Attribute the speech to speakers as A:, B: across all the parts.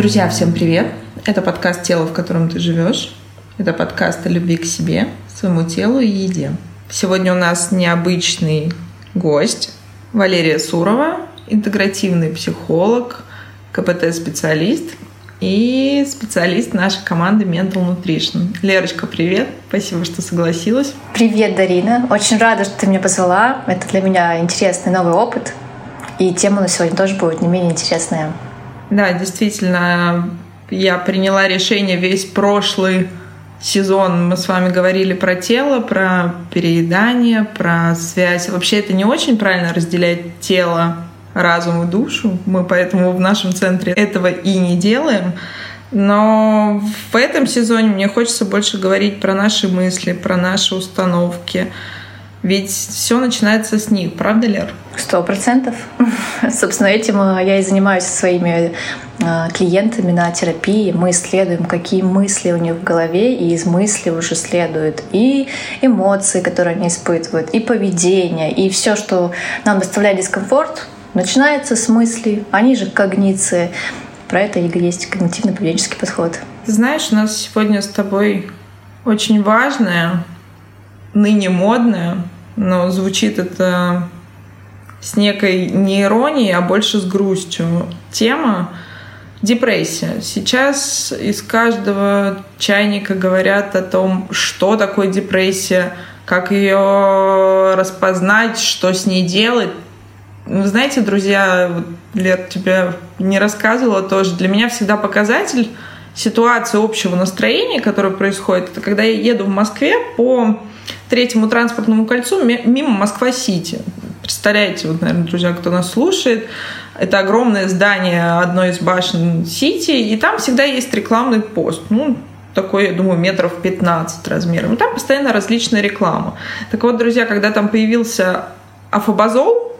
A: Друзья, всем привет! Это подкаст «Тело, в котором ты живешь». Это подкаст о любви к себе, своему телу и еде. Сегодня у нас необычный гость Валерия Сурова, интегративный психолог, КПТ-специалист и специалист нашей команды Mental Nutrition. Лерочка, привет! Спасибо, что согласилась.
B: Привет, Дарина! Очень рада, что ты меня позвала. Это для меня интересный новый опыт. И тема на сегодня тоже будет не менее интересная.
A: Да, действительно, я приняла решение весь прошлый сезон мы с вами говорили про тело, про переедание, про связь. Вообще это не очень правильно разделять тело, разум и душу. Мы поэтому в нашем центре этого и не делаем. Но в этом сезоне мне хочется больше говорить про наши мысли, про наши установки, ведь все начинается с них, правда, Лер?
B: Сто процентов. Собственно, этим э, я и занимаюсь со своими э, клиентами на терапии. Мы исследуем, какие мысли у них в голове, и из мыслей уже следуют и эмоции, которые они испытывают, и поведение, и все, что нам доставляет дискомфорт, начинается с мыслей, они же когниции. Про это и есть когнитивно-поведенческий подход.
A: Ты знаешь, у нас сегодня с тобой очень важная ныне модная, но звучит это с некой не иронией, а больше с грустью. Тема депрессия. Сейчас из каждого чайника говорят о том, что такое депрессия, как ее распознать, что с ней делать. Вы знаете, друзья, Лет тебе не рассказывала тоже, для меня всегда показатель ситуации общего настроения, которое происходит, это когда я еду в Москве по третьему транспортному кольцу мимо Москва-Сити. Представляете, вот, наверное, друзья, кто нас слушает, это огромное здание одной из башен Сити, и там всегда есть рекламный пост. Ну, такой, я думаю, метров 15 размером. И там постоянно различная реклама. Так вот, друзья, когда там появился Афобазол,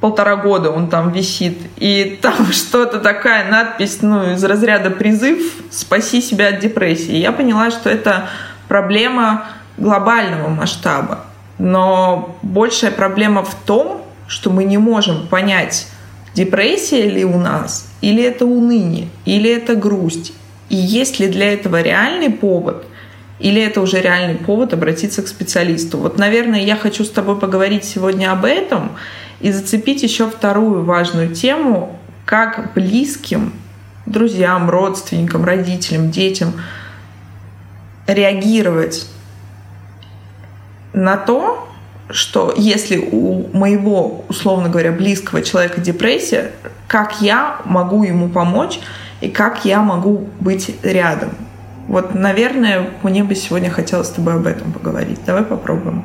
A: полтора года он там висит, и там что-то такая надпись, ну, из разряда призыв «Спаси себя от депрессии». Я поняла, что это проблема глобального масштаба. Но большая проблема в том, что мы не можем понять, депрессия ли у нас, или это уныние, или это грусть. И есть ли для этого реальный повод, или это уже реальный повод обратиться к специалисту. Вот, наверное, я хочу с тобой поговорить сегодня об этом и зацепить еще вторую важную тему, как близким, друзьям, родственникам, родителям, детям реагировать на то, что если у моего, условно говоря, близкого человека депрессия, как я могу ему помочь и как я могу быть рядом. Вот, наверное, мне бы сегодня хотелось с тобой об этом поговорить. Давай попробуем.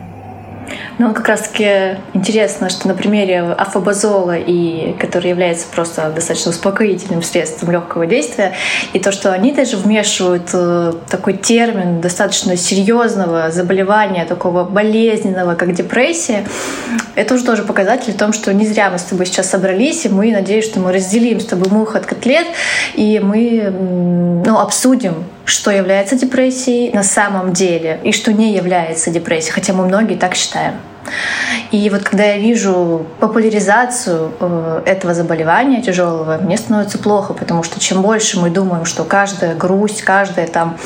B: Ну, как раз-таки интересно, что на примере афобазола, и, который является просто достаточно успокоительным средством легкого действия, и то, что они даже вмешивают э, такой термин достаточно серьезного заболевания, такого болезненного, как депрессия, это уже тоже показатель о том, что не зря мы с тобой сейчас собрались, и мы, надеюсь, что мы разделим с тобой мух от котлет, и мы ну, обсудим что является депрессией на самом деле и что не является депрессией, хотя мы многие так считаем. И вот когда я вижу популяризацию э, этого заболевания тяжелого, мне становится плохо, потому что чем больше мы думаем, что каждая грусть, каждая там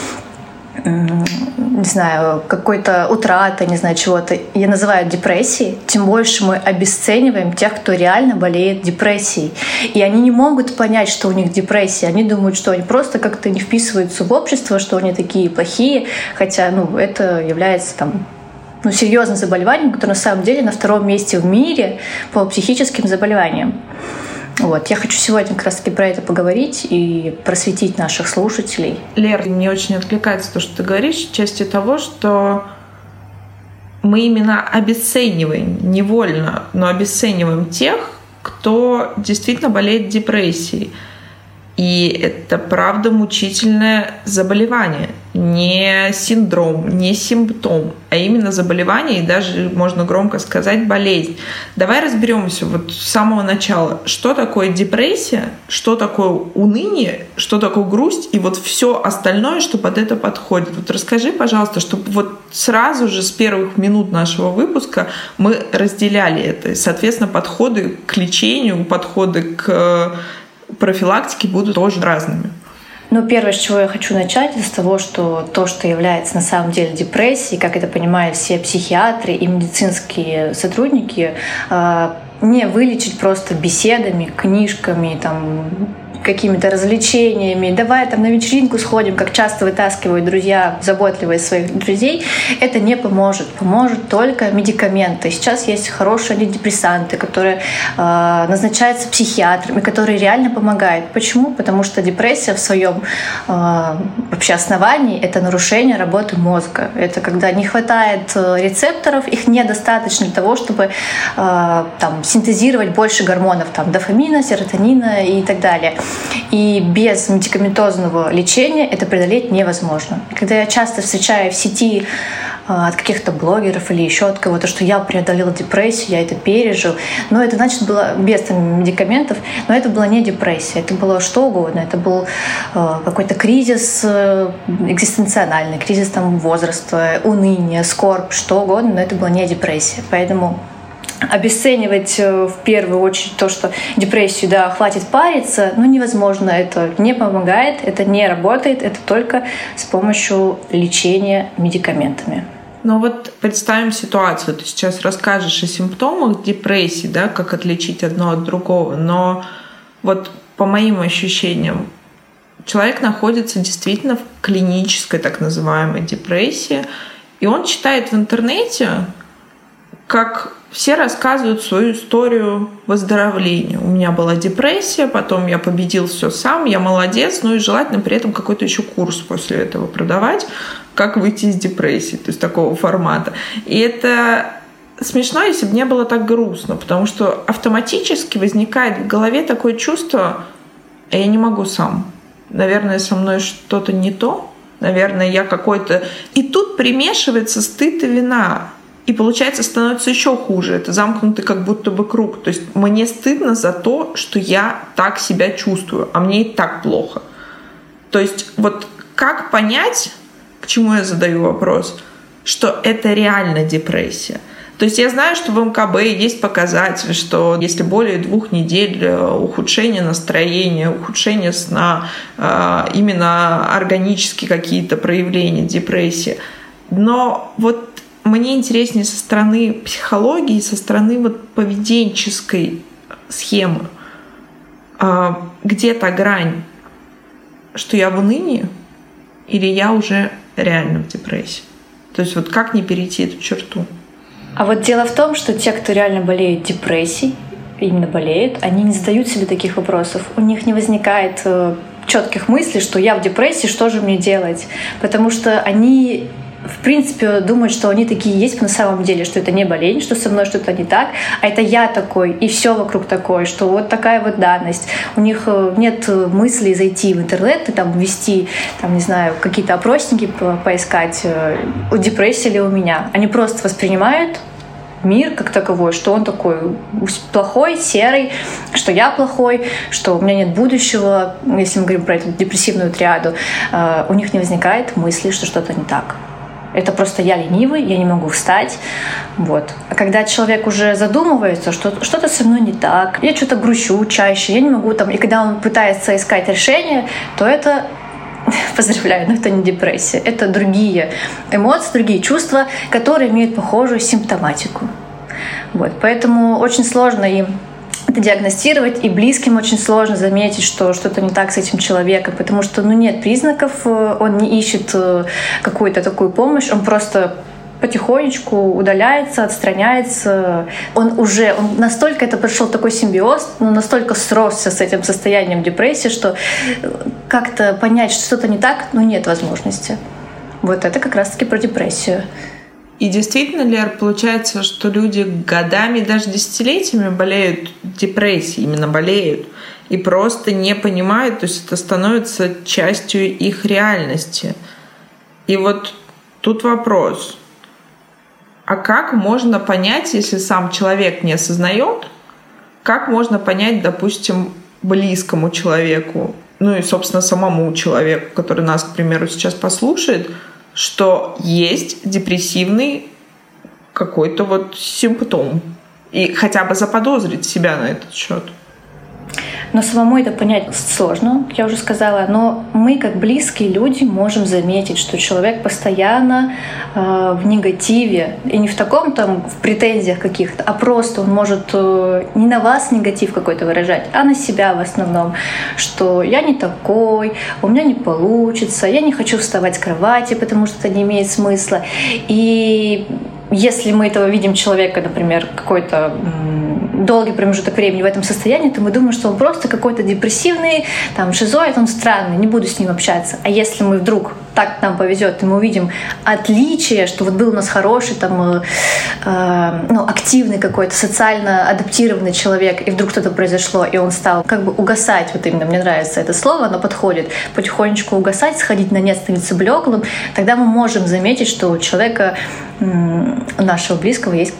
B: не знаю, какой-то утрата, не знаю, чего-то, я называю депрессией, тем больше мы обесцениваем тех, кто реально болеет депрессией. И они не могут понять, что у них депрессия. Они думают, что они просто как-то не вписываются в общество, что они такие плохие, хотя ну, это является там ну, серьезным заболеванием, которое на самом деле на втором месте в мире по психическим заболеваниям. Вот. Я хочу сегодня как раз-таки про это поговорить и просветить наших слушателей.
A: Лер, мне очень откликается то, что ты говоришь, части того, что мы именно обесцениваем, невольно, но обесцениваем тех, кто действительно болеет депрессией. И это правда мучительное заболевание, не синдром, не симптом, а именно заболевание и даже, можно громко сказать, болезнь. Давай разберемся вот с самого начала, что такое депрессия, что такое уныние, что такое грусть и вот все остальное, что под это подходит. Вот расскажи, пожалуйста, чтобы вот сразу же с первых минут нашего выпуска мы разделяли это. Соответственно, подходы к лечению, подходы к профилактики будут тоже разными.
B: Ну, первое, с чего я хочу начать, это с того, что то, что является на самом деле депрессией, как это понимают все психиатры и медицинские сотрудники, а, не вылечить просто беседами, книжками, там, какими-то развлечениями, давай там на вечеринку сходим, как часто вытаскивают друзья заботливые своих друзей, это не поможет. Поможет только медикаменты. Сейчас есть хорошие антидепрессанты, которые э, назначаются психиатрами, которые реально помогают. Почему? Потому что депрессия в своем э, вообще основании это нарушение работы мозга. Это когда не хватает э, рецепторов, их недостаточно для того, чтобы э, там, синтезировать больше гормонов, там, дофамина, серотонина и так далее. И без медикаментозного лечения это преодолеть невозможно. когда я часто встречаю в сети а, от каких-то блогеров или еще от кого-то, что я преодолела депрессию, я это пережил. Но это значит было без там, медикаментов, но это была не депрессия, это было что угодно. Это был э, какой-то кризис э, экзистенциональный, кризис там, возраста, уныние, скорбь, что угодно, но это была не депрессия. Поэтому обесценивать э, в первую очередь то, что депрессию, да, хватит париться, ну, невозможно. Это не помогает, это не работает, это только с помощью лечения медикаментами.
A: Ну вот представим ситуацию. Ты сейчас расскажешь о симптомах депрессии, да, как отличить одно от другого. Но вот по моим ощущениям, человек находится действительно в клинической так называемой депрессии, и он читает в интернете, как все рассказывают свою историю выздоровления. У меня была депрессия, потом я победил все сам, я молодец, ну и желательно при этом какой-то еще курс после этого продавать, как выйти из депрессии, то есть такого формата. И это смешно, если бы не было так грустно, потому что автоматически возникает в голове такое чувство, а я не могу сам. Наверное, со мной что-то не то, наверное, я какой-то... И тут примешивается стыд и вина. И получается, становится еще хуже. Это замкнутый как будто бы круг. То есть мне стыдно за то, что я так себя чувствую, а мне и так плохо. То есть вот как понять, к чему я задаю вопрос, что это реально депрессия? То есть я знаю, что в МКБ есть показатель, что если более двух недель э, ухудшение настроения, ухудшение сна, э, именно органические какие-то проявления депрессии. Но вот мне интереснее со стороны психологии, со стороны вот поведенческой схемы. А, где то грань, что я в унынии или я уже реально в депрессии? То есть вот как не перейти эту черту?
B: А вот дело в том, что те, кто реально болеет депрессией, именно болеют, они не задают себе таких вопросов. У них не возникает э, четких мыслей, что я в депрессии, что же мне делать? Потому что они в принципе, думают, что они такие есть на самом деле, что это не болезнь, что со мной что-то не так, а это я такой, и все вокруг такое, что вот такая вот данность. У них э, нет мысли зайти в интернет и там ввести, там, не знаю, какие-то опросники по поискать, э, у депрессии ли у меня. Они просто воспринимают мир как таковой, что он такой плохой, серый, что я плохой, что у меня нет будущего, если мы говорим про эту депрессивную триаду, э, у них не возникает мысли, что что-то не так. Это просто я ленивый, я не могу встать. Вот. А когда человек уже задумывается, что что-то со мной не так, я что-то грущу чаще, я не могу там, и когда он пытается искать решение, то это поздравляю, но это не депрессия, это другие эмоции, другие чувства, которые имеют похожую симптоматику. Вот. Поэтому очень сложно им это диагностировать, и близким очень сложно заметить, что что-то не так с этим человеком, потому что ну, нет признаков, э, он не ищет э, какую-то такую помощь, он просто потихонечку удаляется, отстраняется. Он уже, он настолько это прошел такой симбиоз, ну, настолько сросся с этим состоянием депрессии, что э, как-то понять, что что-то не так, ну, нет возможности. Вот это как раз-таки про депрессию.
A: И действительно, Лер, получается, что люди годами, даже десятилетиями болеют депрессией, именно болеют, и просто не понимают, то есть это становится частью их реальности. И вот тут вопрос, а как можно понять, если сам человек не осознает, как можно понять, допустим, близкому человеку, ну и, собственно, самому человеку, который нас, к примеру, сейчас послушает, что есть депрессивный какой-то вот симптом. И хотя бы заподозрить себя на этот счет.
B: Но самому это понять сложно, я уже сказала. Но мы, как близкие люди, можем заметить, что человек постоянно э, в негативе. И не в таком там, в претензиях каких-то, а просто он может э, не на вас негатив какой-то выражать, а на себя в основном. Что я не такой, у меня не получится, я не хочу вставать с кровати, потому что это не имеет смысла. И если мы этого видим человека, например, какой-то долгий промежуток времени в этом состоянии, то мы думаем, что он просто какой-то депрессивный, там, шизоид, он странный, не буду с ним общаться. А если мы вдруг так нам повезет, и мы увидим отличие, что вот был у нас хороший, там, э, э, ну, активный какой-то, социально адаптированный человек, и вдруг что-то произошло, и он стал как бы угасать, вот именно мне нравится это слово, оно подходит, потихонечку угасать, сходить на нет, становиться блеклым, тогда мы можем заметить, что у человека, у нашего близкого есть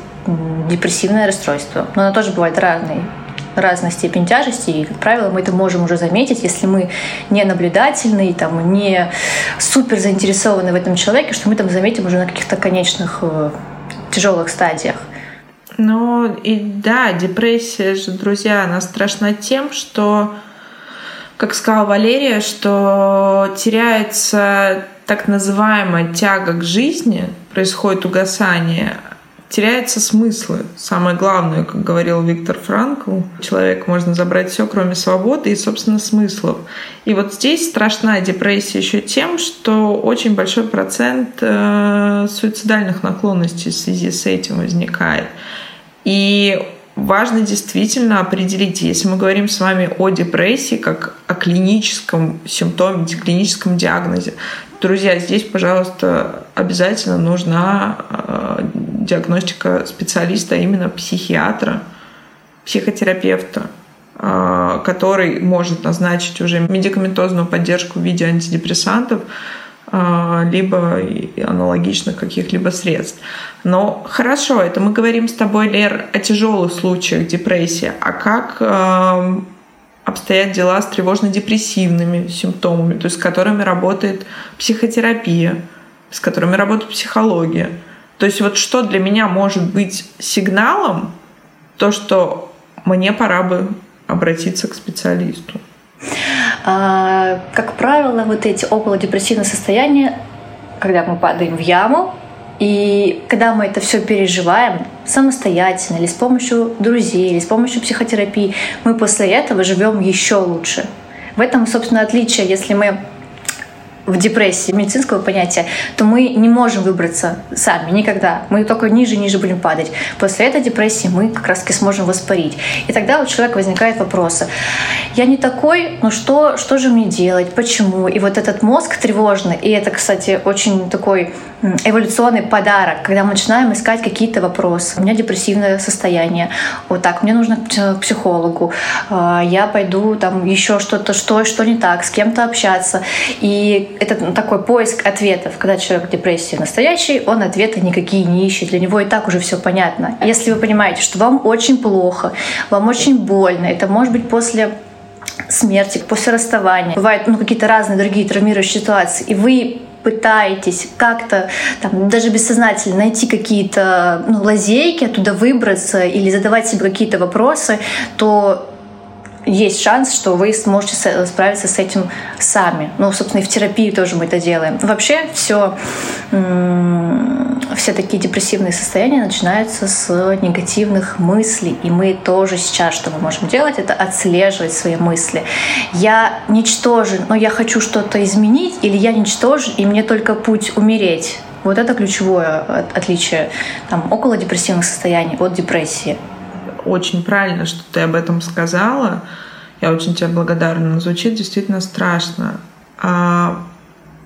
B: депрессивное расстройство. Но оно тоже бывает разной разная степень тяжести, и, как правило, мы это можем уже заметить, если мы не наблюдательны, там, не супер заинтересованы в этом человеке, что мы там заметим уже на каких-то конечных э, тяжелых стадиях.
A: Ну и да, депрессия же, друзья, она страшна тем, что, как сказала Валерия, что теряется так называемая тяга к жизни, происходит угасание, теряются смыслы. Самое главное, как говорил Виктор Франкл, человек можно забрать все, кроме свободы и, собственно, смыслов. И вот здесь страшная депрессия еще тем, что очень большой процент э, суицидальных наклонностей в связи с этим возникает. И важно действительно определить, если мы говорим с вами о депрессии как о клиническом симптоме, клиническом диагнозе, друзья, здесь, пожалуйста, обязательно нужна э, диагностика специалиста, а именно психиатра, психотерапевта, э, который может назначить уже медикаментозную поддержку в виде антидепрессантов, э, либо аналогичных каких-либо средств. Но хорошо, это мы говорим с тобой, Лер, о тяжелых случаях депрессии. А как обстоят дела с тревожно-депрессивными симптомами, то есть с которыми работает психотерапия, с которыми работает психология. То есть вот что для меня может быть сигналом, то, что мне пора бы обратиться к специалисту?
B: А, как правило, вот эти околодепрессивные состояния, когда мы падаем в яму, и когда мы это все переживаем самостоятельно, или с помощью друзей, или с помощью психотерапии, мы после этого живем еще лучше. В этом, собственно, отличие, если мы в депрессии медицинского понятия, то мы не можем выбраться сами никогда. Мы только ниже и ниже будем падать. После этой депрессии мы как раз таки сможем воспарить. И тогда у человека возникает вопрос: я не такой, ну что, что же мне делать, почему? И вот этот мозг тревожный, и это, кстати, очень такой эволюционный подарок, когда мы начинаем искать какие-то вопросы. У меня депрессивное состояние. Вот так, мне нужно к психологу. А, я пойду там еще что-то, что, что не так, с кем-то общаться. И это такой поиск ответов. Когда человек в депрессии настоящий, он ответы никакие не ищет. Для него и так уже все понятно. Если вы понимаете, что вам очень плохо, вам очень больно, это может быть после смерти, после расставания. Бывают ну, какие-то разные другие травмирующие ситуации. И вы пытаетесь как-то там, даже бессознательно найти какие-то ну, лазейки, оттуда выбраться или задавать себе какие-то вопросы, то есть шанс, что вы сможете справиться с этим сами. Ну, собственно, и в терапии тоже мы это делаем. Вообще все, все такие депрессивные состояния начинаются с негативных мыслей. И мы тоже сейчас, что мы можем делать, это отслеживать свои мысли. Я ничтожен, но я хочу что-то изменить, или я ничтожен, и мне только путь умереть. Вот это ключевое отличие там, около депрессивных состояний от депрессии
A: очень правильно, что ты об этом сказала. Я очень тебе благодарна. Звучит действительно страшно. А,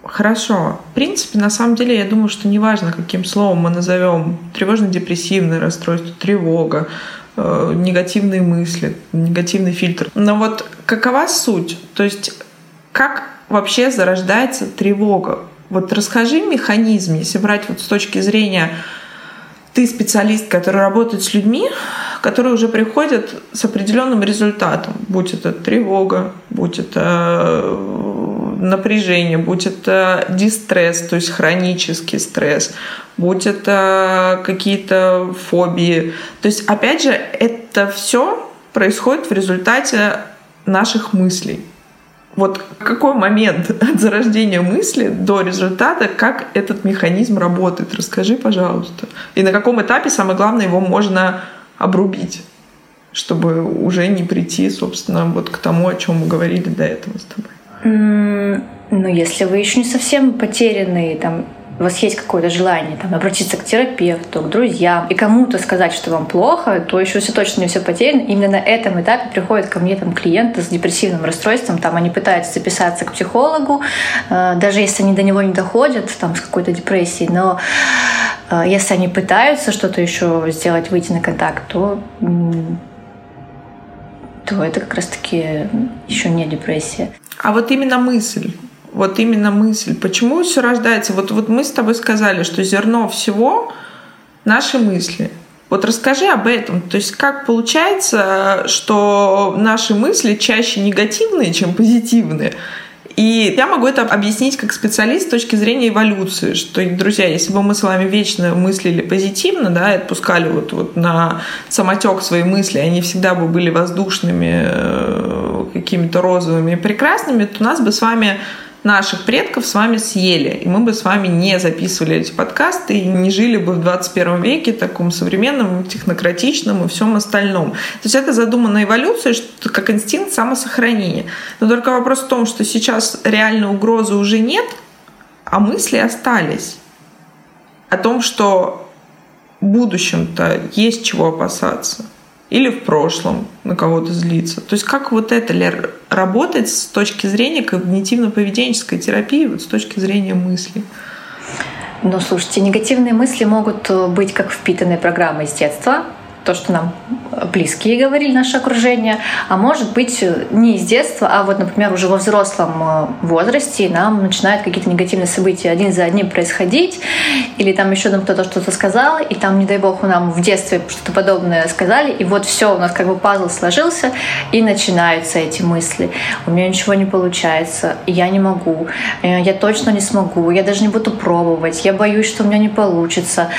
A: хорошо. В принципе, на самом деле, я думаю, что неважно, каким словом мы назовем тревожно-депрессивное расстройство, тревога, э, негативные мысли, негативный фильтр. Но вот какова суть? То есть как вообще зарождается тревога? Вот расскажи механизм, если брать вот с точки зрения ты специалист, который работает с людьми, которые уже приходят с определенным результатом, будь это тревога, будь это э, напряжение, будь это дистресс, то есть хронический стресс, будь это какие-то фобии. То есть, опять же, это все происходит в результате наших мыслей. Вот какой момент от зарождения мысли до результата, как этот механизм работает? Расскажи, пожалуйста. И на каком этапе, самое главное, его можно обрубить, чтобы уже не прийти, собственно, вот к тому, о чем мы говорили до этого с тобой.
B: Ну, если вы еще не совсем потерянные, там, у вас есть какое-то желание там, обратиться к терапевту, к друзьям и кому-то сказать, что вам плохо, то еще все точно не все потеряно. Именно на этом этапе приходят ко мне там, клиенты с депрессивным расстройством, там они пытаются записаться к психологу, э, даже если они до него не доходят, там, с какой-то депрессией, но э, если они пытаются что-то еще сделать, выйти на контакт, то то это как раз-таки еще не депрессия.
A: А вот именно мысль, вот именно мысль. Почему все рождается? Вот, вот мы с тобой сказали, что зерно всего — наши мысли. Вот расскажи об этом. То есть как получается, что наши мысли чаще негативные, чем позитивные? И я могу это объяснить как специалист с точки зрения эволюции, что, друзья, если бы мы с вами вечно мыслили позитивно, да, и отпускали вот, вот на самотек свои мысли, они всегда бы были воздушными, э, какими-то розовыми и прекрасными, то у нас бы с вами наших предков с вами съели, и мы бы с вами не записывали эти подкасты и не жили бы в 21 веке таком современном, технократичном и всем остальном. То есть это задумано эволюцией что, как инстинкт самосохранения. Но только вопрос в том, что сейчас реальной угрозы уже нет, а мысли остались о том, что в будущем-то есть чего опасаться – или в прошлом на кого-то злиться. То есть как вот это работает с точки зрения когнитивно-поведенческой терапии, вот с точки зрения мысли?
B: Ну, слушайте, негативные мысли могут э, быть как впитанные программы с детства, то, что нам близкие говорили, наше окружение, а может быть не из детства, а вот, например, уже во взрослом э, возрасте нам начинают какие-то негативные события один за одним происходить, или там еще нам кто-то что-то сказал, и там, не дай бог, нам в детстве что-то подобное сказали, и вот все, у нас как бы пазл сложился, и начинаются эти мысли. У меня ничего не получается, я не могу, э, я точно не смогу, я даже не буду пробовать, я боюсь, что у меня не получится,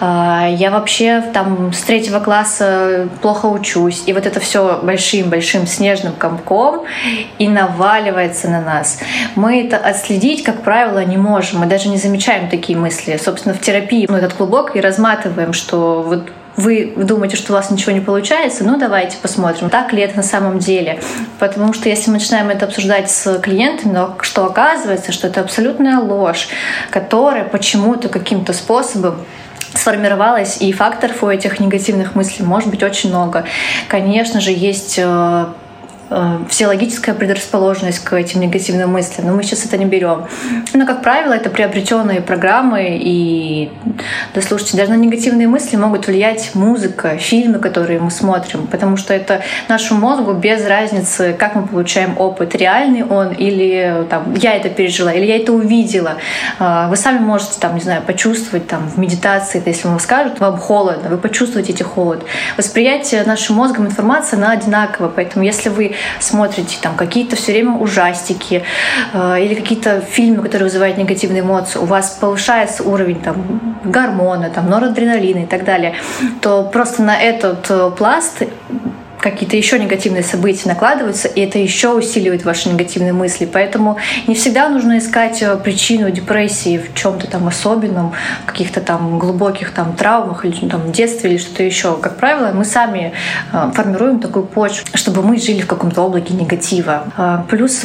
B: а, я вообще там с третьего класса класса плохо учусь. И вот это все большим-большим снежным комком и наваливается на нас. Мы это отследить, как правило, не можем. Мы даже не замечаем такие мысли. Собственно, в терапии мы этот клубок и разматываем, что вот вы думаете, что у вас ничего не получается, ну давайте посмотрим, так ли это на самом деле. Потому что если мы начинаем это обсуждать с клиентами, но что оказывается, что это абсолютная ложь, которая почему-то каким-то способом сформировалась, и факторов у этих негативных мыслей может быть очень много. Конечно же, есть э, Э, физиологическая предрасположенность к этим негативным мыслям, но мы сейчас это не берем. Но, как правило, это приобретенные программы, и, да слушайте, даже на негативные мысли могут влиять музыка, фильмы, которые мы смотрим, потому что это нашему мозгу без разницы, как мы получаем опыт, реальный он или там, я это пережила, или я это увидела. Э, вы сами можете, там, не знаю, почувствовать там, в медитации, если вам скажут, вам холодно, вы почувствуете эти холод. Восприятие нашим мозгом информации, она одинаково, поэтому если вы смотрите там какие-то все время ужастики э, или какие-то фильмы, которые вызывают негативные эмоции, у вас повышается уровень там гормона, там норадреналина и так далее, то просто на этот э, пласт какие-то еще негативные события накладываются, и это еще усиливает ваши негативные мысли. Поэтому не всегда нужно искать э, причину депрессии в чем-то там особенном, каких-то там глубоких там травмах или там детстве или что-то еще. Как правило, мы сами э, формируем такую почву, чтобы мы жили в каком-то облаке негатива. А, плюс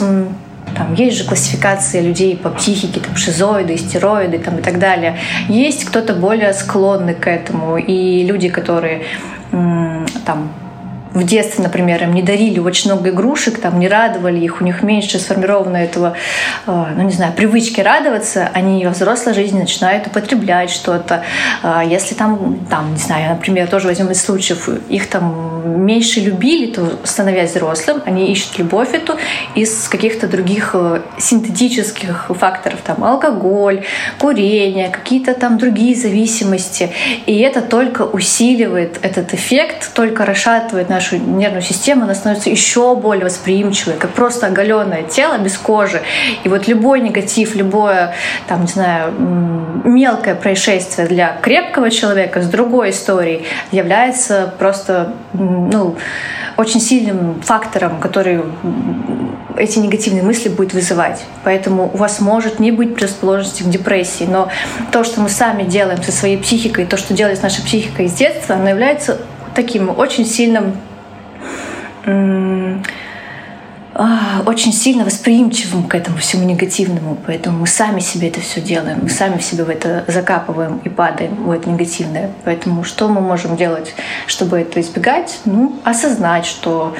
B: там есть же классификация людей по психике, там шизоиды, стероиды там, и так далее. Есть кто-то более склонный к этому, и люди, которые там в детстве, например, им не дарили очень много игрушек, там не радовали их, у них меньше сформировано этого, э, ну не знаю, привычки радоваться, они во взрослой жизни начинают употреблять что-то. Э, если там, там, не знаю, например, тоже возьмем из случаев, их там меньше любили, то становясь взрослым, они ищут любовь эту из каких-то других э, синтетических факторов, там алкоголь, курение, какие-то там другие зависимости. И это только усиливает этот эффект, только расшатывает наш нашу нервную систему, она становится еще более восприимчивой, как просто оголенное тело без кожи. И вот любой негатив, любое, там, не знаю, мелкое происшествие для крепкого человека с другой историей является просто, ну, очень сильным фактором, который эти негативные мысли будет вызывать. Поэтому у вас может не быть предрасположенности к депрессии, но то, что мы сами делаем со своей психикой, то, что делает наша психика из детства, оно является таким очень сильным очень сильно восприимчивым к этому всему негативному, поэтому мы сами себе это все делаем, мы сами себе в это закапываем и падаем в это негативное. Поэтому что мы можем делать, чтобы это избегать? Ну, осознать, что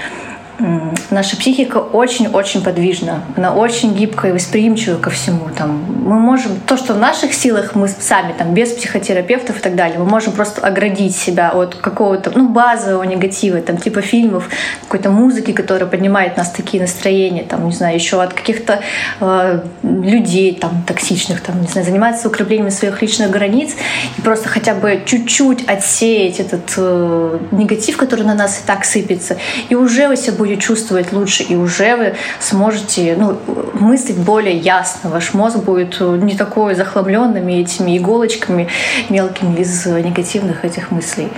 B: наша психика очень-очень подвижна, она очень гибкая и восприимчива ко всему. Там, мы можем, то, что в наших силах, мы сами, там, без психотерапевтов и так далее, мы можем просто оградить себя от какого-то ну, базового негатива, там, типа фильмов, какой-то музыки, которая поднимает нас такие настроения, там, не знаю, еще от каких-то э, людей там, токсичных, там, не знаю, заниматься укреплением своих личных границ и просто хотя бы чуть-чуть отсеять этот э, негатив, который на нас и так сыпется, и уже вы себя будете чувствовать лучше, и уже вы сможете ну, мыслить более ясно. Ваш мозг будет не такой захламленными этими иголочками мелкими из негативных этих мыслей.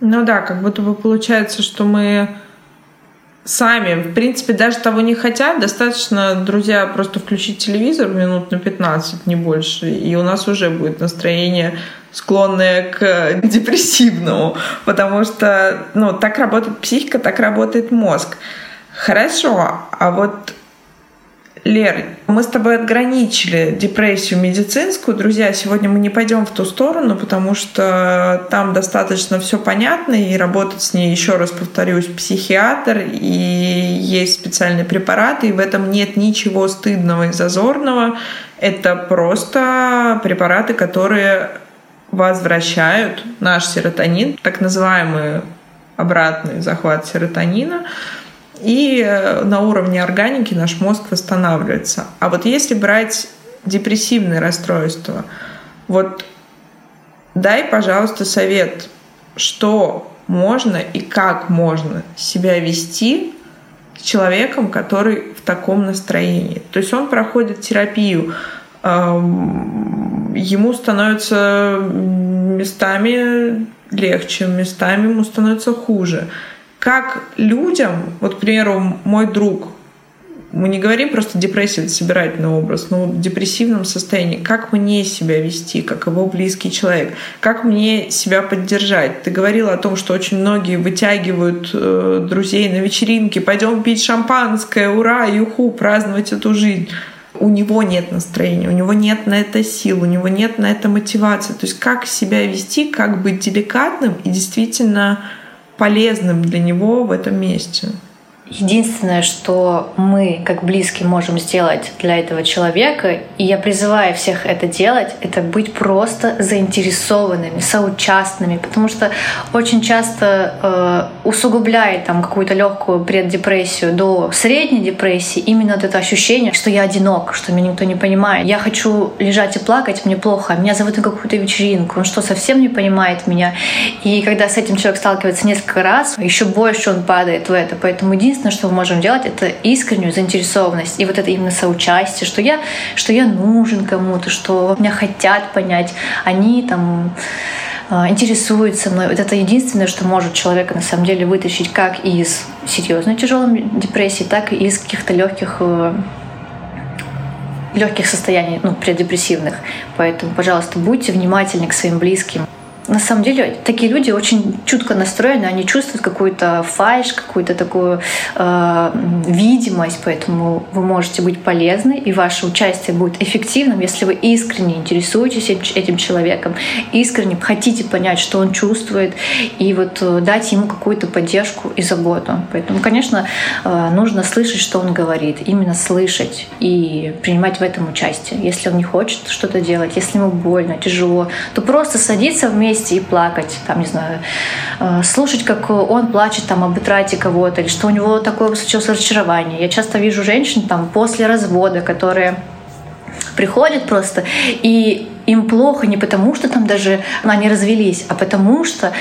A: Ну да, как будто бы получается, что мы сами, в принципе, даже того не хотят. Достаточно, друзья, просто включить телевизор минут на 15, не больше, и у нас уже будет настроение склонные к депрессивному, потому что ну, так работает психика, так работает мозг. Хорошо, а вот Лер, мы с тобой отграничили депрессию медицинскую. Друзья, сегодня мы не пойдем в ту сторону, потому что там достаточно все понятно, и работать с ней, еще раз повторюсь, психиатр, и есть специальные препараты, и в этом нет ничего стыдного и зазорного. Это просто препараты, которые возвращают наш серотонин, так называемый обратный захват серотонина, и э, на уровне органики наш мозг восстанавливается. А вот если брать депрессивные расстройства, вот дай, пожалуйста, совет, что можно и как можно себя вести с человеком, который в таком настроении. То есть он проходит терапию, ему становится местами легче, местами ему становится хуже. Как людям, вот, к примеру, мой друг, мы не говорим просто депрессия, это собирательный образ, но в депрессивном состоянии, как мне себя вести, как его близкий человек, как мне себя поддержать. Ты говорила о том, что очень многие вытягивают э, друзей на вечеринки, пойдем пить шампанское, ура, юху, праздновать эту жизнь у него нет настроения, у него нет на это сил, у него нет на это мотивации. То есть как себя вести, как быть деликатным и действительно полезным для него в этом месте.
B: Единственное, что мы, как близкие, можем сделать для этого человека, и я призываю всех это делать, это быть просто заинтересованными, соучастными, потому что очень часто э, усугубляет там какую-то легкую преддепрессию до средней депрессии именно вот это ощущение, что я одинок, что меня никто не понимает. Я хочу лежать и плакать, мне плохо, меня зовут на какую-то вечеринку, он что, совсем не понимает меня? И когда с этим человек сталкивается несколько раз, еще больше он падает в это. Поэтому единственное, единственное, что мы можем делать, это искреннюю заинтересованность. И вот это именно соучастие, что я, что я нужен кому-то, что меня хотят понять. Они там а, интересуются мной. Вот это единственное, что может человека на самом деле вытащить как из серьезной тяжелой депрессии, так и из каких-то легких э, легких состояний, ну, преддепрессивных. Поэтому, пожалуйста, будьте внимательны к своим близким на самом деле такие люди очень чутко настроены, они чувствуют какую-то фальш, какую-то такую э, видимость, поэтому вы можете быть полезны, и ваше участие будет эффективным, если вы искренне интересуетесь этим человеком, искренне хотите понять, что он чувствует, и вот э, дать ему какую-то поддержку и заботу. Поэтому, конечно, э, нужно слышать, что он говорит, именно слышать и принимать в этом участие. Если он не хочет что-то делать, если ему больно, тяжело, то просто садиться вместе вместе и плакать, там, не знаю, э, слушать, как он плачет там об утрате кого-то, или что у него такое случилось разочарование. Я часто вижу женщин там после развода, которые приходят просто и им плохо не потому, что там даже они развелись, а потому что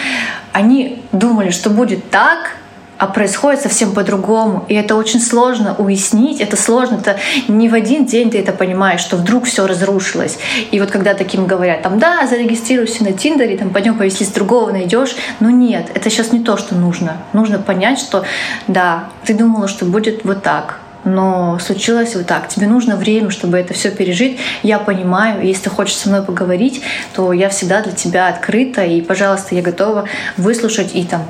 B: они думали, что будет так, а происходит совсем по-другому. И это очень сложно уяснить, это сложно, это не в один день ты это понимаешь, что вдруг все разрушилось. И вот когда таким говорят, там, да, зарегистрируйся на Тиндере, там, пойдем повести с другого найдешь, но нет, это сейчас не то, что нужно. Нужно понять, что да, ты думала, что будет вот так, но случилось вот так. Тебе нужно время, чтобы это все пережить. Я понимаю, если ты хочешь со мной поговорить, то я всегда для тебя открыта, и, пожалуйста, я готова выслушать и там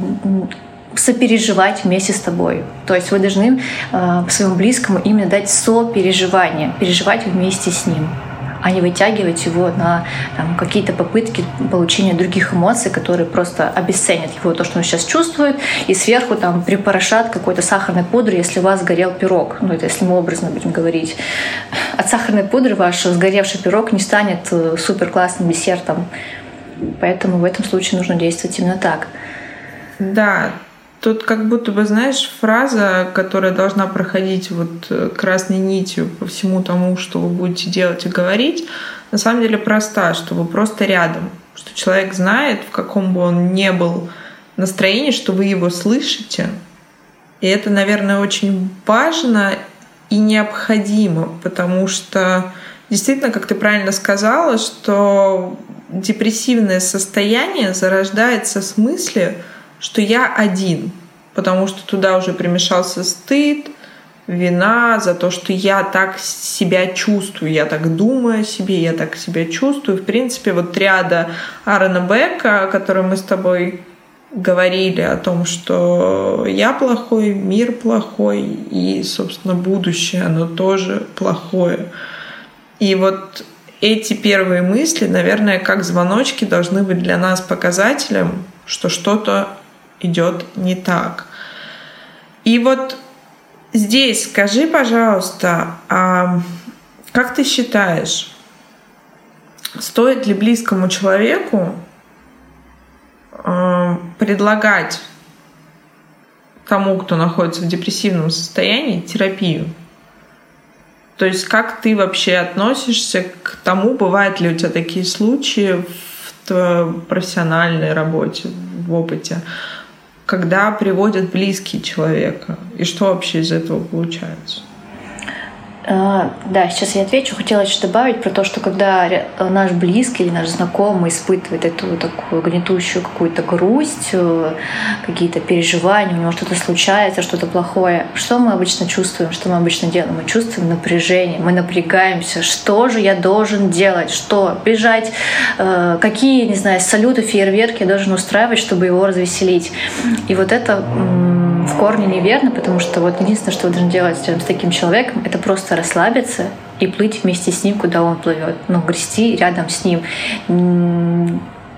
B: сопереживать вместе с тобой. То есть вы должны э, своему близкому именно дать сопереживание, переживать вместе с ним а не вытягивать его на там, какие-то попытки получения других эмоций, которые просто обесценят его, то, что он сейчас чувствует, и сверху там припорошат какой-то сахарной пудрой, если у вас сгорел пирог. Ну, это если мы образно будем говорить. От сахарной пудры ваш сгоревший пирог не станет э, супер классным десертом. Поэтому в этом случае нужно действовать именно так.
A: Да, Тут как будто бы, знаешь, фраза, которая должна проходить вот э, красной нитью по всему тому, что вы будете делать и говорить, на самом деле проста, что вы просто рядом, что человек знает, в каком бы он ни был настроении, что вы его слышите. И это, наверное, очень важно и необходимо, потому что действительно, как ты правильно сказала, что депрессивное состояние зарождается с мысли, что я один, потому что туда уже примешался стыд, вина за то, что я так себя чувствую, я так думаю о себе, я так себя чувствую. В принципе, вот ряда Аарона Бека, о котором мы с тобой говорили о том, что я плохой, мир плохой и, собственно, будущее, оно тоже плохое. И вот эти первые мысли, наверное, как звоночки должны быть для нас показателем, что что-то идет не так. И вот здесь скажи, пожалуйста, а как ты считаешь, стоит ли близкому человеку а, предлагать тому, кто находится в депрессивном состоянии, терапию? То есть как ты вообще относишься к тому, бывают ли у тебя такие случаи в профессиональной работе, в опыте, когда приводят близкие человека? И что вообще из этого получается?
B: А, да, сейчас я отвечу. Хотела еще добавить про то, что когда наш близкий или наш знакомый испытывает эту такую гнетущую какую-то грусть, э, какие-то переживания, у него что-то случается, что-то плохое, что мы обычно чувствуем, что мы обычно делаем? Мы чувствуем напряжение, мы напрягаемся. Что же я должен делать? Что? Бежать? Э, какие, не знаю, салюты, фейерверки я должен устраивать, чтобы его развеселить? И вот это в корне неверно, потому что вот единственное, что вы должны делать рядом с таким человеком, это просто расслабиться и плыть вместе с ним, куда он плывет. Ну, грести рядом с ним.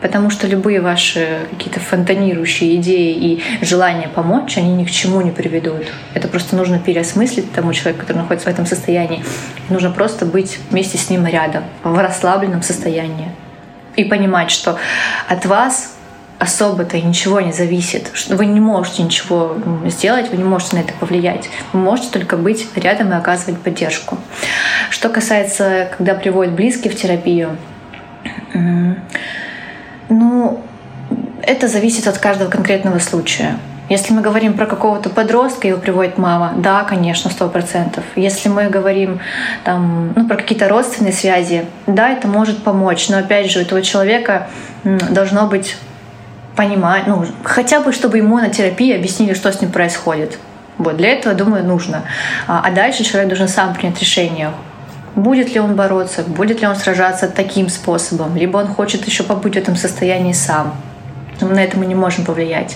B: Потому что любые ваши какие-то фонтанирующие идеи и желания помочь, они ни к чему не приведут. Это просто нужно переосмыслить тому человеку, который находится в этом состоянии. Нужно просто быть вместе с ним рядом, в расслабленном состоянии. И понимать, что от вас особо-то ничего не зависит. Вы не можете ничего сделать, вы не можете на это повлиять. Вы можете только быть рядом и оказывать поддержку. Что касается, когда приводят близкие в терапию, ну, это зависит от каждого конкретного случая. Если мы говорим про какого-то подростка, его приводит мама, да, конечно, сто процентов. Если мы говорим там, ну, про какие-то родственные связи, да, это может помочь. Но опять же, у этого человека должно быть понимать, ну, хотя бы, чтобы ему на терапии объяснили, что с ним происходит. Вот, для этого, думаю, нужно. А, а дальше человек должен сам принять решение, будет ли он бороться, будет ли он сражаться таким способом, либо он хочет еще побыть в этом состоянии сам. На это мы не можем повлиять.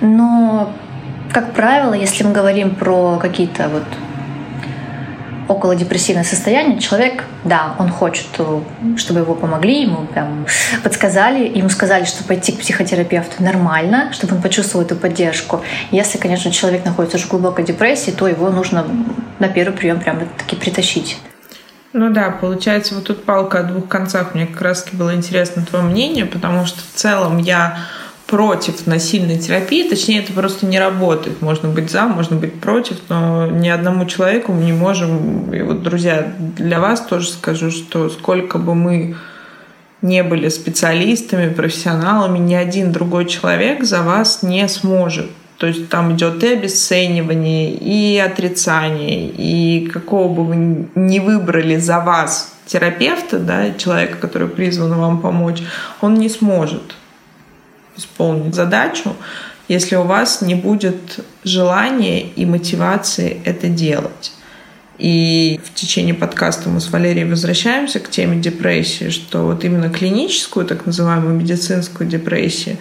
B: Но, как правило, если мы говорим про какие-то вот около депрессивное состояние, человек, да, он хочет, э, чтобы его помогли, ему прям подсказали, ему сказали, что пойти к психотерапевту нормально, чтобы он почувствовал эту поддержку. Если, конечно, человек находится уже в глубокой депрессии, то его нужно на первый прием прямо таки притащить.
A: Ну да, получается, вот тут палка о двух концах. Мне как раз было интересно твое мнение, потому что в целом я против насильной терапии, точнее, это просто не работает. Можно быть за, можно быть против, но ни одному человеку мы не можем. И вот, друзья, для вас тоже скажу, что сколько бы мы не были специалистами, профессионалами, ни один другой человек за вас не сможет То есть там идет и обесценивание, и отрицание, и какого бы вы ни выбрали за вас терапевта, да, человека, который призван вам помочь, он не сможет исполнить задачу, если у вас не будет желания и мотивации это делать. И в течение подкаста мы с Валерией возвращаемся к теме депрессии, что вот именно клиническую, так называемую медицинскую депрессию,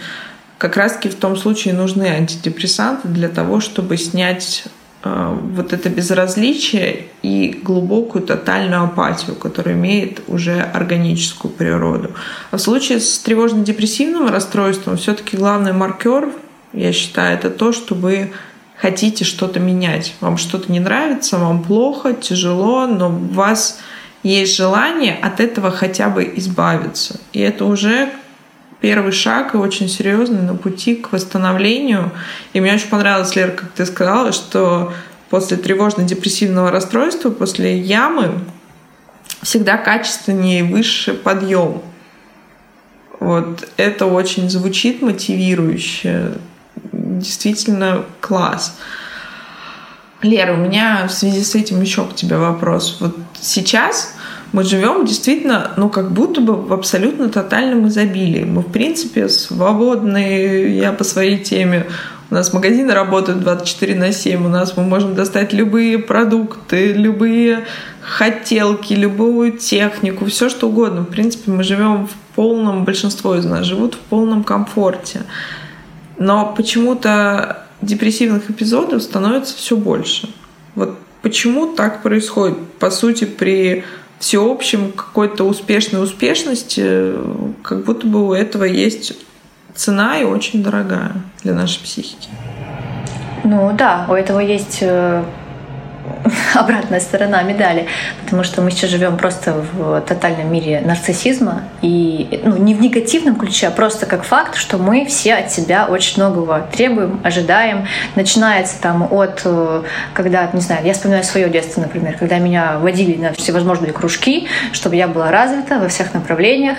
A: как раз-таки в том случае нужны антидепрессанты для того, чтобы снять вот это безразличие и глубокую тотальную апатию, которая имеет уже органическую природу. А в случае с тревожно-депрессивным расстройством все-таки главный маркер, я считаю, это то, что вы хотите что-то менять. Вам что-то не нравится, вам плохо, тяжело, но у вас есть желание от этого хотя бы избавиться. И это уже первый шаг и очень серьезный на пути к восстановлению. И мне очень понравилось, Лера, как ты сказала, что после тревожно-депрессивного расстройства, после ямы, всегда качественнее и выше подъем. Вот это очень звучит мотивирующе действительно класс. Лера, у меня в связи с этим еще к тебе вопрос. Вот сейчас мы живем действительно, ну, как будто бы в абсолютно тотальном изобилии. Мы, в принципе, свободны. Я по своей теме. У нас магазины работают 24 на 7. У нас мы можем достать любые продукты, любые хотелки, любую технику, все что угодно. В принципе, мы живем в полном, большинство из нас живут в полном комфорте. Но почему-то депрессивных эпизодов становится все больше. Вот почему так происходит? По сути, при всеобщем какой-то успешной успешности, как будто бы у этого есть цена и очень дорогая для нашей психики.
B: Ну да, у этого есть э, обратная сторона медали, потому что мы сейчас живем просто в тотальном мире нарциссизма и ну, не в негативном ключе, а просто как факт, что мы все от себя очень многого требуем, ожидаем. Начинается там от, э, когда, не знаю, я вспоминаю свое детство, например, когда меня водили на всевозможные кружки, чтобы я была развита во всех направлениях,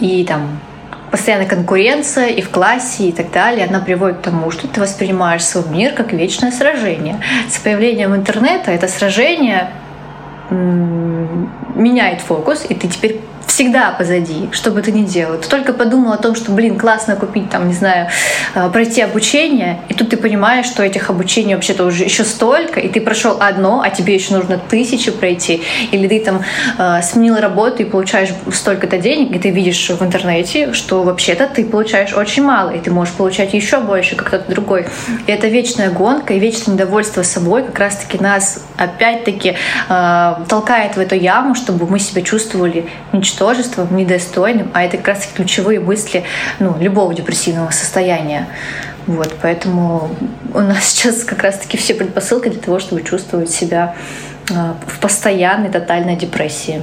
B: и там постоянная конкуренция и в классе и так далее, она приводит к тому, что ты воспринимаешь свой мир как вечное сражение. С появлением интернета это сражение меняет фокус, и ты теперь всегда позади, что бы ты ни делал. Ты только подумал о том, что, блин, классно купить, там, не знаю, э, пройти обучение, и тут ты понимаешь, что этих обучений вообще-то уже еще столько, и ты прошел одно, а тебе еще нужно тысячу пройти, или ты там э, сменил работу и получаешь столько-то денег, и ты видишь в интернете, что вообще-то ты получаешь очень мало, и ты можешь получать еще больше, как кто-то другой. И это вечная гонка и вечное недовольство собой как раз-таки нас опять-таки э, толкает в эту яму, чтобы мы себя чувствовали ничтожными ничтожеством, недостойным, а это как раз ключевые мысли ну, любого депрессивного состояния. Вот, поэтому у нас сейчас как раз-таки все предпосылки для того, чтобы чувствовать себя а, в постоянной тотальной депрессии.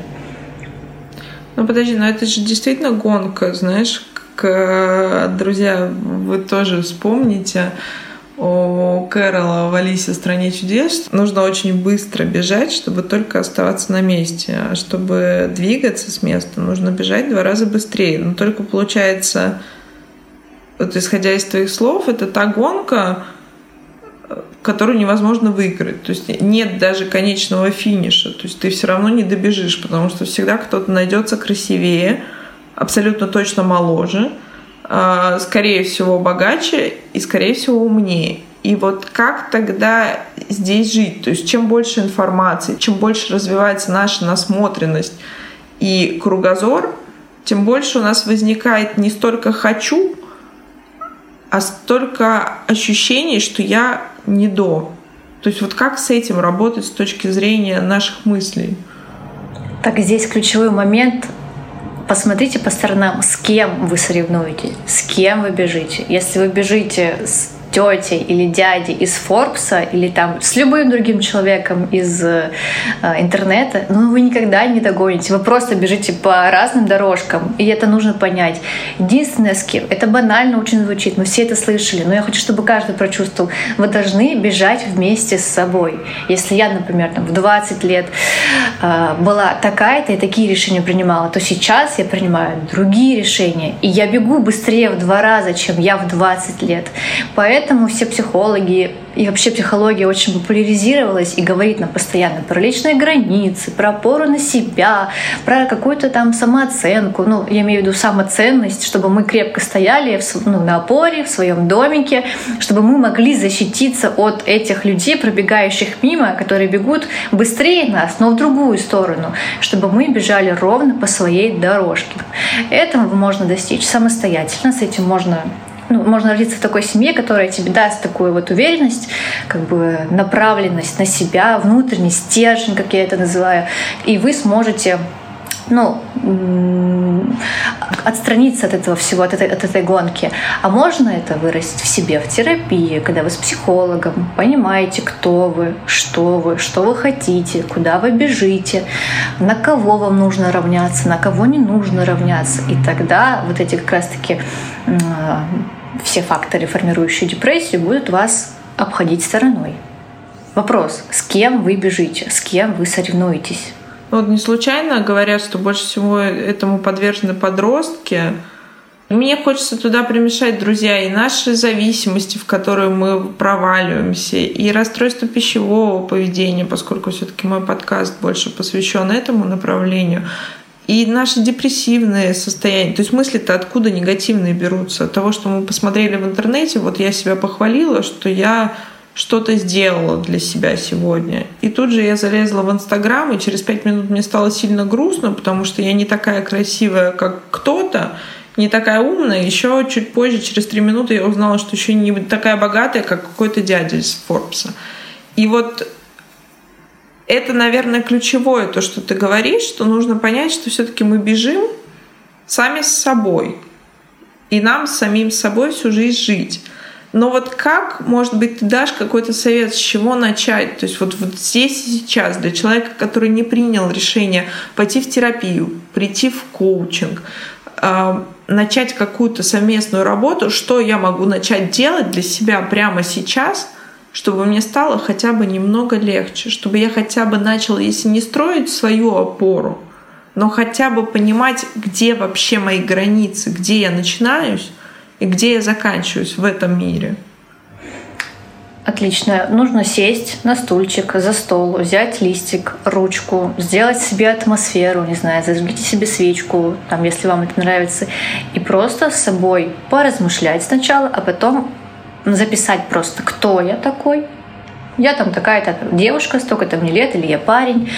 A: Ну подожди, но это же действительно гонка, знаешь, к, друзья, вы тоже вспомните, у Кэрола в «Алисе в стране чудес» нужно очень быстро бежать, чтобы только оставаться на месте. А чтобы двигаться с места, нужно бежать два раза быстрее. Но только получается, вот исходя из твоих слов, это та гонка, которую невозможно выиграть. То есть нет даже конечного финиша. То есть ты все равно не добежишь, потому что всегда кто-то найдется красивее, абсолютно точно моложе – скорее всего, богаче и, скорее всего, умнее. И вот как тогда здесь жить? То есть чем больше информации, чем больше развивается наша насмотренность и кругозор, тем больше у нас возникает не столько «хочу», а столько ощущений, что я не до. То есть вот как с этим работать с точки зрения наших мыслей?
B: Так здесь ключевой момент посмотрите по сторонам, с кем вы соревнуетесь, с кем вы бежите. Если вы бежите с тетей или дяди из Форбса или там с любым другим человеком из э, интернета, ну вы никогда не догоните. Вы просто бежите по разным дорожкам, и это нужно понять. Единственное, с кем, это банально очень звучит, мы все это слышали, но я хочу, чтобы каждый прочувствовал. Вы должны бежать вместе с собой. Если я, например, там, в 20 лет э, была такая-то и такие решения принимала, то сейчас я принимаю другие решения, и я бегу быстрее в два раза, чем я в 20 лет. Поэтому Поэтому все психологи и вообще психология очень популяризировалась и говорит нам постоянно про личные границы, про опору на себя, про какую-то там самооценку. Ну, я имею в виду самоценность, чтобы мы крепко стояли в, ну, на опоре, в своем домике, чтобы мы могли защититься от этих людей, пробегающих мимо, которые бегут быстрее нас, но в другую сторону, чтобы мы бежали ровно по своей дорожке. Этого можно достичь самостоятельно, с этим можно ну, можно родиться в такой семье, которая тебе даст такую вот уверенность, как бы направленность на себя, внутренний стержень, как я это называю, и вы сможете ну, отстраниться от этого всего, от этой, от этой гонки. А можно это вырастить в себе в терапии, когда вы с психологом понимаете, кто вы, что вы, что вы хотите, куда вы бежите, на кого вам нужно равняться, на кого не нужно равняться. И тогда вот эти как раз-таки все факторы, формирующие депрессию, будут вас обходить стороной. Вопрос, с кем вы бежите, с кем вы соревнуетесь?
A: Ну, вот не случайно говорят, что больше всего этому подвержены подростки. Мне хочется туда примешать, друзья, и наши зависимости, в которые мы проваливаемся, и расстройство пищевого поведения, поскольку все-таки мой подкаст больше посвящен этому направлению, и наши депрессивные состояния. То есть мысли-то откуда негативные берутся? От того, что мы посмотрели в интернете, вот я себя похвалила, что я что-то сделала для себя сегодня. И тут же я залезла в Инстаграм, и через пять минут мне стало сильно грустно, потому что я не такая красивая, как кто-то, не такая умная. Еще чуть позже, через три минуты, я узнала, что еще не такая богатая, как какой-то дядя из Форбса. И вот это, наверное, ключевое, то, что ты говоришь, что нужно понять, что все-таки мы бежим сами с собой. И нам самим собой всю жизнь жить. Но вот как, может быть, ты дашь какой-то совет, с чего начать? То есть вот, вот здесь и сейчас для человека, который не принял решение пойти в терапию, прийти в коучинг, э, начать какую-то совместную работу, что я могу начать делать для себя прямо сейчас – чтобы мне стало хотя бы немного легче, чтобы я хотя бы начала, если не строить свою опору, но хотя бы понимать, где вообще мои границы, где я начинаюсь и где я заканчиваюсь в этом мире.
B: Отлично. Нужно сесть на стульчик, за стол, взять листик, ручку, сделать себе атмосферу, не знаю, зажгите себе свечку, там, если вам это нравится, и просто с собой поразмышлять сначала, а потом записать просто, кто я такой. Я там такая-то девушка, столько-то мне лет, или я парень.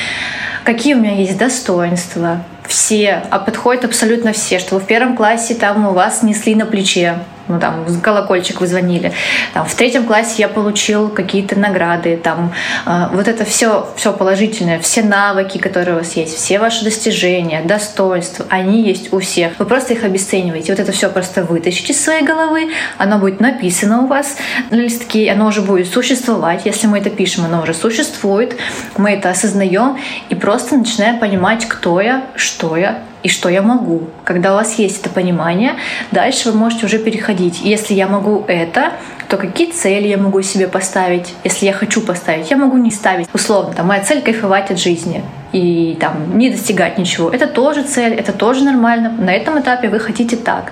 B: Какие у меня есть достоинства, все, а подходят абсолютно все, что в первом классе там у вас несли на плече, ну там колокольчик вы звонили. Там, в третьем классе я получил какие-то награды, там э, вот это все, все положительное, все навыки, которые у вас есть, все ваши достижения, достоинства, они есть у всех. Вы просто их обесцениваете. Вот это все просто вытащите из своей головы, оно будет написано у вас на листке, оно уже будет существовать. Если мы это пишем, оно уже существует, мы это осознаем и просто начинаем понимать, кто я, что я, и что я могу. Когда у вас есть это понимание, дальше вы можете уже переходить. Если я могу это, то какие цели я могу себе поставить, если я хочу поставить. Я могу не ставить. Условно, там, моя цель — кайфовать от жизни и там не достигать ничего. Это тоже цель, это тоже нормально. На этом этапе вы хотите так.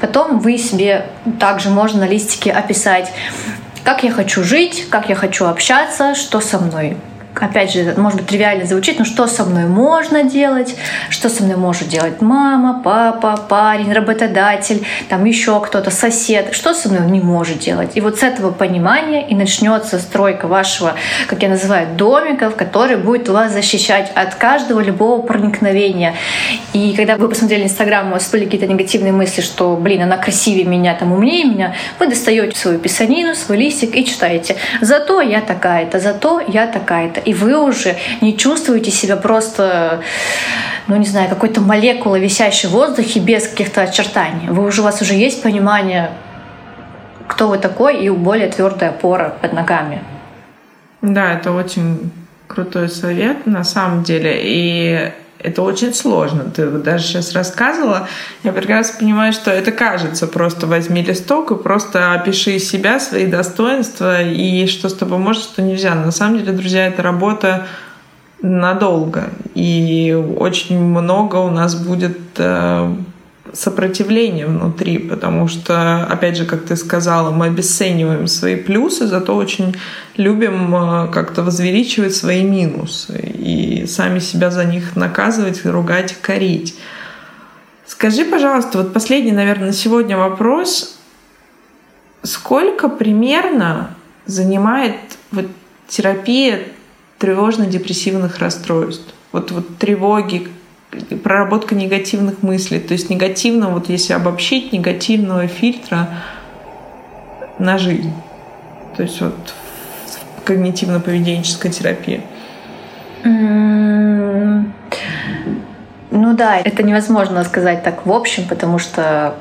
B: Потом вы себе также можно на листике описать, как я хочу жить, как я хочу общаться, что со мной опять же, может быть, тривиально звучит, но что со мной можно делать, что со мной может делать мама, папа, парень, работодатель, там еще кто-то, сосед, что со мной не может делать. И вот с этого понимания и начнется стройка вашего, как я называю, домика, который будет вас защищать от каждого любого проникновения. И когда вы посмотрели Инстаграм, у вас были какие-то негативные мысли, что, блин, она красивее меня, там умнее меня, вы достаете свою писанину, свой листик и читаете. Зато я такая-то, зато я такая-то и вы уже не чувствуете себя просто, ну не знаю, какой-то молекулой, висящей в воздухе без каких-то очертаний. Вы уже, у вас уже есть понимание, кто вы такой, и более твердая опора под ногами.
A: Да, это очень крутой совет на самом деле. И это очень сложно. Ты даже сейчас рассказывала. Я прекрасно понимаю, что это кажется. Просто возьми листок и просто опиши себя, свои достоинства и что с тобой может, что нельзя. На самом деле, друзья, это работа надолго. И очень много у нас будет э, сопротивление внутри, потому что, опять же, как ты сказала, мы обесцениваем свои плюсы, зато очень любим э, как-то возвеличивать свои минусы и сами себя за них наказывать, ругать, корить. Скажи, пожалуйста, вот последний, наверное, на сегодня вопрос. Сколько примерно занимает вот терапия тревожно-депрессивных расстройств? Вот, вот тревоги, проработка негативных мыслей. То есть негативного, вот если обобщить, негативного фильтра на жизнь. То есть вот когнитивно-поведенческая терапия.
B: Ну да, это невозможно сказать так в общем, потому что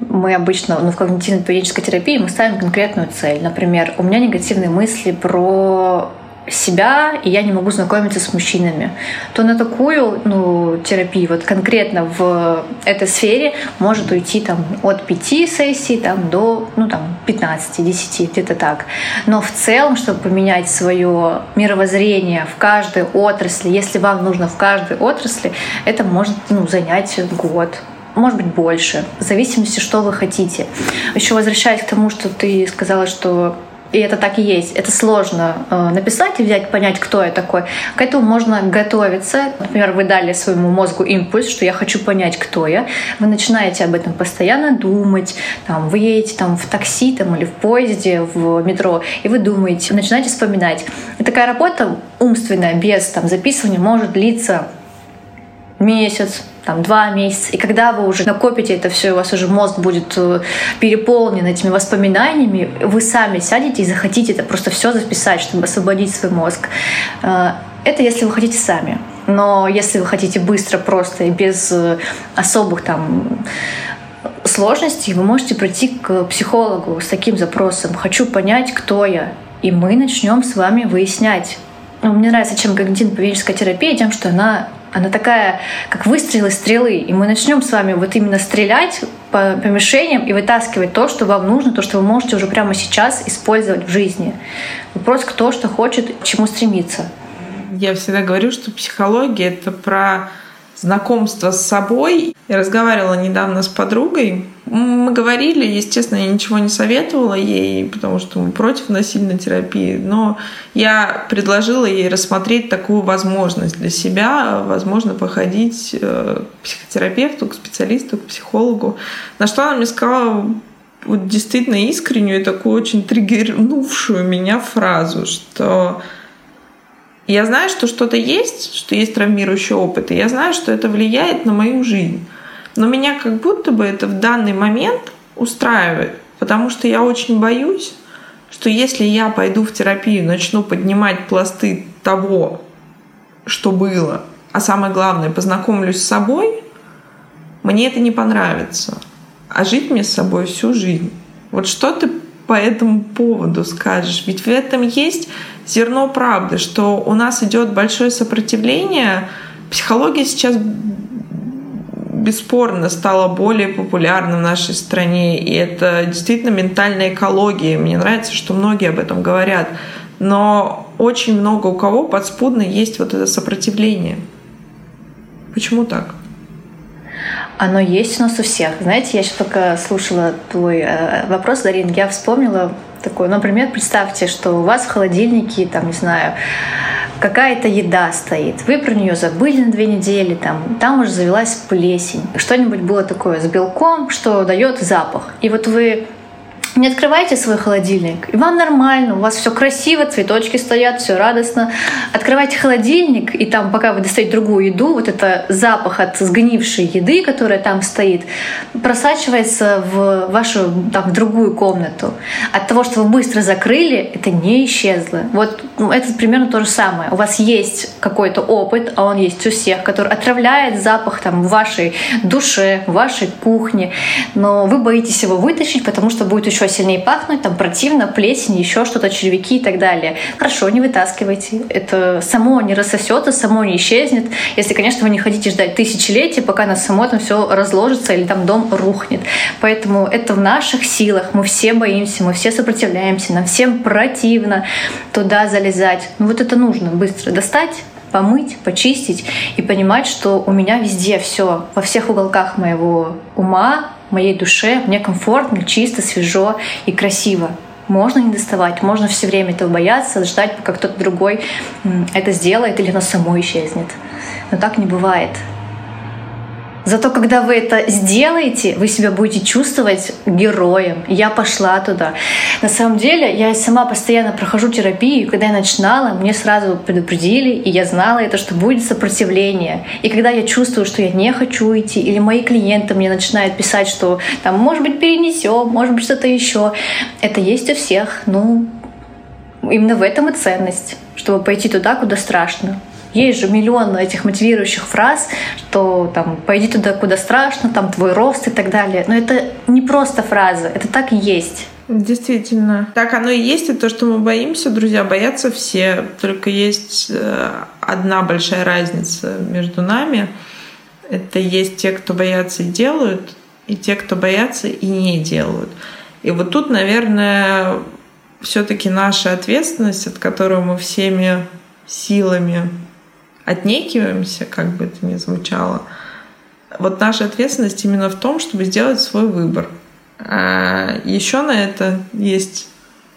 B: мы обычно ну, в когнитивно-поведенческой терапии мы ставим конкретную цель. Например, у меня негативные мысли про себя, и я не могу знакомиться с мужчинами, то на такую ну, терапию вот конкретно в этой сфере может уйти там, от 5 сессий там, до ну, там, 15-10, где-то так. Но в целом, чтобы поменять свое мировоззрение в каждой отрасли, если вам нужно в каждой отрасли, это может ну, занять год, может быть, больше, в зависимости, что вы хотите. Еще возвращаясь к тому, что ты сказала, что и это так и есть. Это сложно э, написать и взять, понять, кто я такой. К этому можно готовиться. Например, вы дали своему мозгу импульс, что я хочу понять, кто я. Вы начинаете об этом постоянно думать. Там, вы едете там, в такси там, или в поезде, в метро, и вы думаете, начинаете вспоминать. И такая работа умственная, без там, записывания, может длиться месяц, там, два месяца. И когда вы уже накопите это все, у вас уже мозг будет э, переполнен этими воспоминаниями, вы сами сядете и захотите это просто все записать, чтобы освободить свой мозг. Э, это если вы хотите сами. Но если вы хотите быстро, просто и без э, особых там сложностей, вы можете прийти к психологу с таким запросом «хочу понять, кто я». И мы начнем с вами выяснять. Ну, мне нравится, чем когнитивно-поведенческая терапия, тем, что она она такая, как выстрел стрелы. И мы начнем с вами вот именно стрелять по, по мишеням и вытаскивать то, что вам нужно, то, что вы можете уже прямо сейчас использовать в жизни. Вопрос, кто что хочет, к чему стремиться.
A: Я всегда говорю, что психология — это про знакомство с собой. Я разговаривала недавно с подругой. Мы говорили, естественно, я ничего не советовала ей, потому что мы против насильной терапии, но я предложила ей рассмотреть такую возможность для себя, возможно, походить э, к психотерапевту, к специалисту, к психологу. На что она мне сказала вот действительно искреннюю и такую очень триггернувшую меня фразу, что я знаю, что что-то есть, что есть травмирующий опыт, и я знаю, что это влияет на мою жизнь. Но меня как будто бы это в данный момент устраивает, потому что я очень боюсь, что если я пойду в терапию, начну поднимать пласты того, что было, а самое главное, познакомлюсь с собой, мне это не понравится. А жить мне с собой всю жизнь. Вот что ты по этому поводу скажешь? Ведь в этом есть зерно правды, что у нас идет большое сопротивление. Психология сейчас бесспорно стала более популярна в нашей стране, и это действительно ментальная экология. Мне нравится, что многие об этом говорят. Но очень много у кого подспудно есть вот это сопротивление. Почему так?
B: Оно есть у нас у всех. Знаете, я сейчас только слушала твой э, вопрос, Дарин, я вспомнила такой, например, представьте, что у вас в холодильнике, там, не знаю, какая-то еда стоит, вы про нее забыли на две недели, там, там уже завелась плесень, что-нибудь было такое с белком, что дает запах. И вот вы не открывайте свой холодильник, и вам нормально, у вас все красиво, цветочки стоят, все радостно. Открывайте холодильник, и там, пока вы достаете другую еду, вот это запах от сгнившей еды, которая там стоит, просачивается в вашу там, в другую комнату. От того, что вы быстро закрыли, это не исчезло. Вот ну, это примерно то же самое. У вас есть какой-то опыт, а он есть у всех, который отравляет запах там, в вашей душе, в вашей кухне, но вы боитесь его вытащить, потому что будет еще сильнее пахнуть, там противно, плесень, еще что-то, червяки и так далее. Хорошо, не вытаскивайте. Это само не рассосется, само не исчезнет. Если, конечно, вы не хотите ждать тысячелетия, пока на само там все разложится или там дом рухнет. Поэтому это в наших силах. Мы все боимся, мы все сопротивляемся, нам всем противно туда залезать. Ну вот это нужно быстро достать, помыть, почистить и понимать, что у меня везде все, во всех уголках моего ума, моей душе, мне комфортно, чисто, свежо и красиво. Можно не доставать, можно все время этого бояться, ждать, пока кто-то другой это сделает или оно само исчезнет. Но так не бывает. Зато когда вы это сделаете, вы себя будете чувствовать героем. Я пошла туда. На самом деле, я сама постоянно прохожу терапию, когда я начинала, мне сразу предупредили, и я знала это, что будет сопротивление. И когда я чувствую, что я не хочу идти, или мои клиенты мне начинают писать, что там, может быть, перенесем, может быть, что-то еще, это есть у всех. Ну, именно в этом и ценность, чтобы пойти туда, куда страшно. Есть же миллион этих мотивирующих фраз, что там «пойди туда, куда страшно», там «твой рост» и так далее. Но это не просто фраза, это так и есть.
A: Действительно. Так оно и есть, и то, что мы боимся, друзья, боятся все. Только есть э, одна большая разница между нами. Это есть те, кто боятся и делают, и те, кто боятся и не делают. И вот тут, наверное, все-таки наша ответственность, от которой мы всеми силами отнекиваемся, как бы это ни звучало, вот наша ответственность именно в том, чтобы сделать свой выбор. А еще на это есть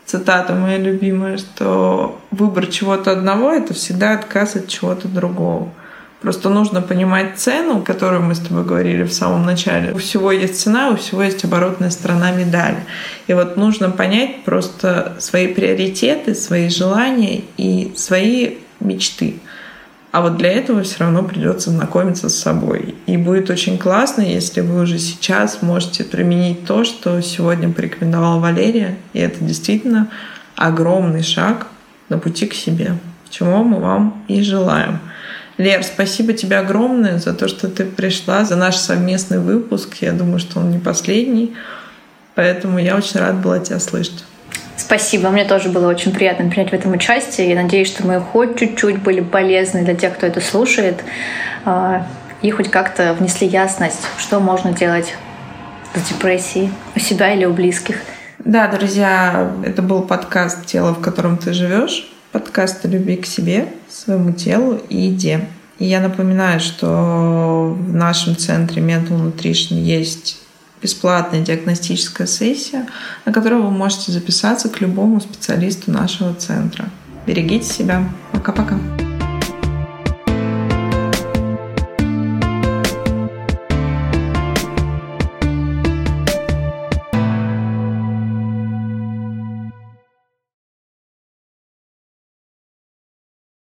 A: цитата моя любимая, что выбор чего-то одного — это всегда отказ от чего-то другого. Просто нужно понимать цену, которую мы с тобой говорили в самом начале. У всего есть цена, у всего есть оборотная сторона медали. И вот нужно понять просто свои приоритеты, свои желания и свои мечты. А вот для этого все равно придется знакомиться с собой. И будет очень классно, если вы уже сейчас можете применить то, что сегодня порекомендовала Валерия. И это действительно огромный шаг на пути к себе, чего мы вам и желаем. Лер, спасибо тебе огромное за то, что ты пришла, за наш совместный выпуск. Я думаю, что он не последний. Поэтому я очень рада была тебя слышать.
B: Спасибо, мне тоже было очень приятно принять в этом участие. Я надеюсь, что мы хоть чуть-чуть были полезны для тех, кто это слушает, а, и хоть как-то внесли ясность, что можно делать с депрессией у себя или у близких.
A: Да, друзья, это был подкаст «Тело, в котором ты живешь», подкаст о любви к себе, своему телу и еде. И я напоминаю, что в нашем центре Mental Nutrition есть бесплатная диагностическая сессия, на которую вы можете записаться к любому специалисту нашего центра. Берегите себя. Пока-пока.